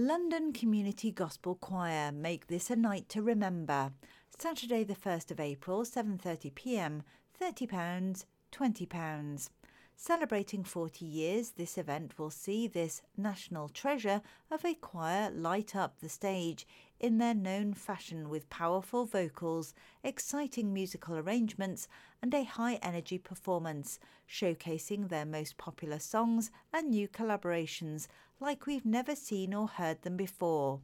London Community Gospel Choir make this a night to remember. Saturday the 1st of April, 7:30 p.m. £30, £20. Celebrating 40 years, this event will see this national treasure of a choir light up the stage in their known fashion with powerful vocals, exciting musical arrangements, and a high energy performance, showcasing their most popular songs and new collaborations like we've never seen or heard them before.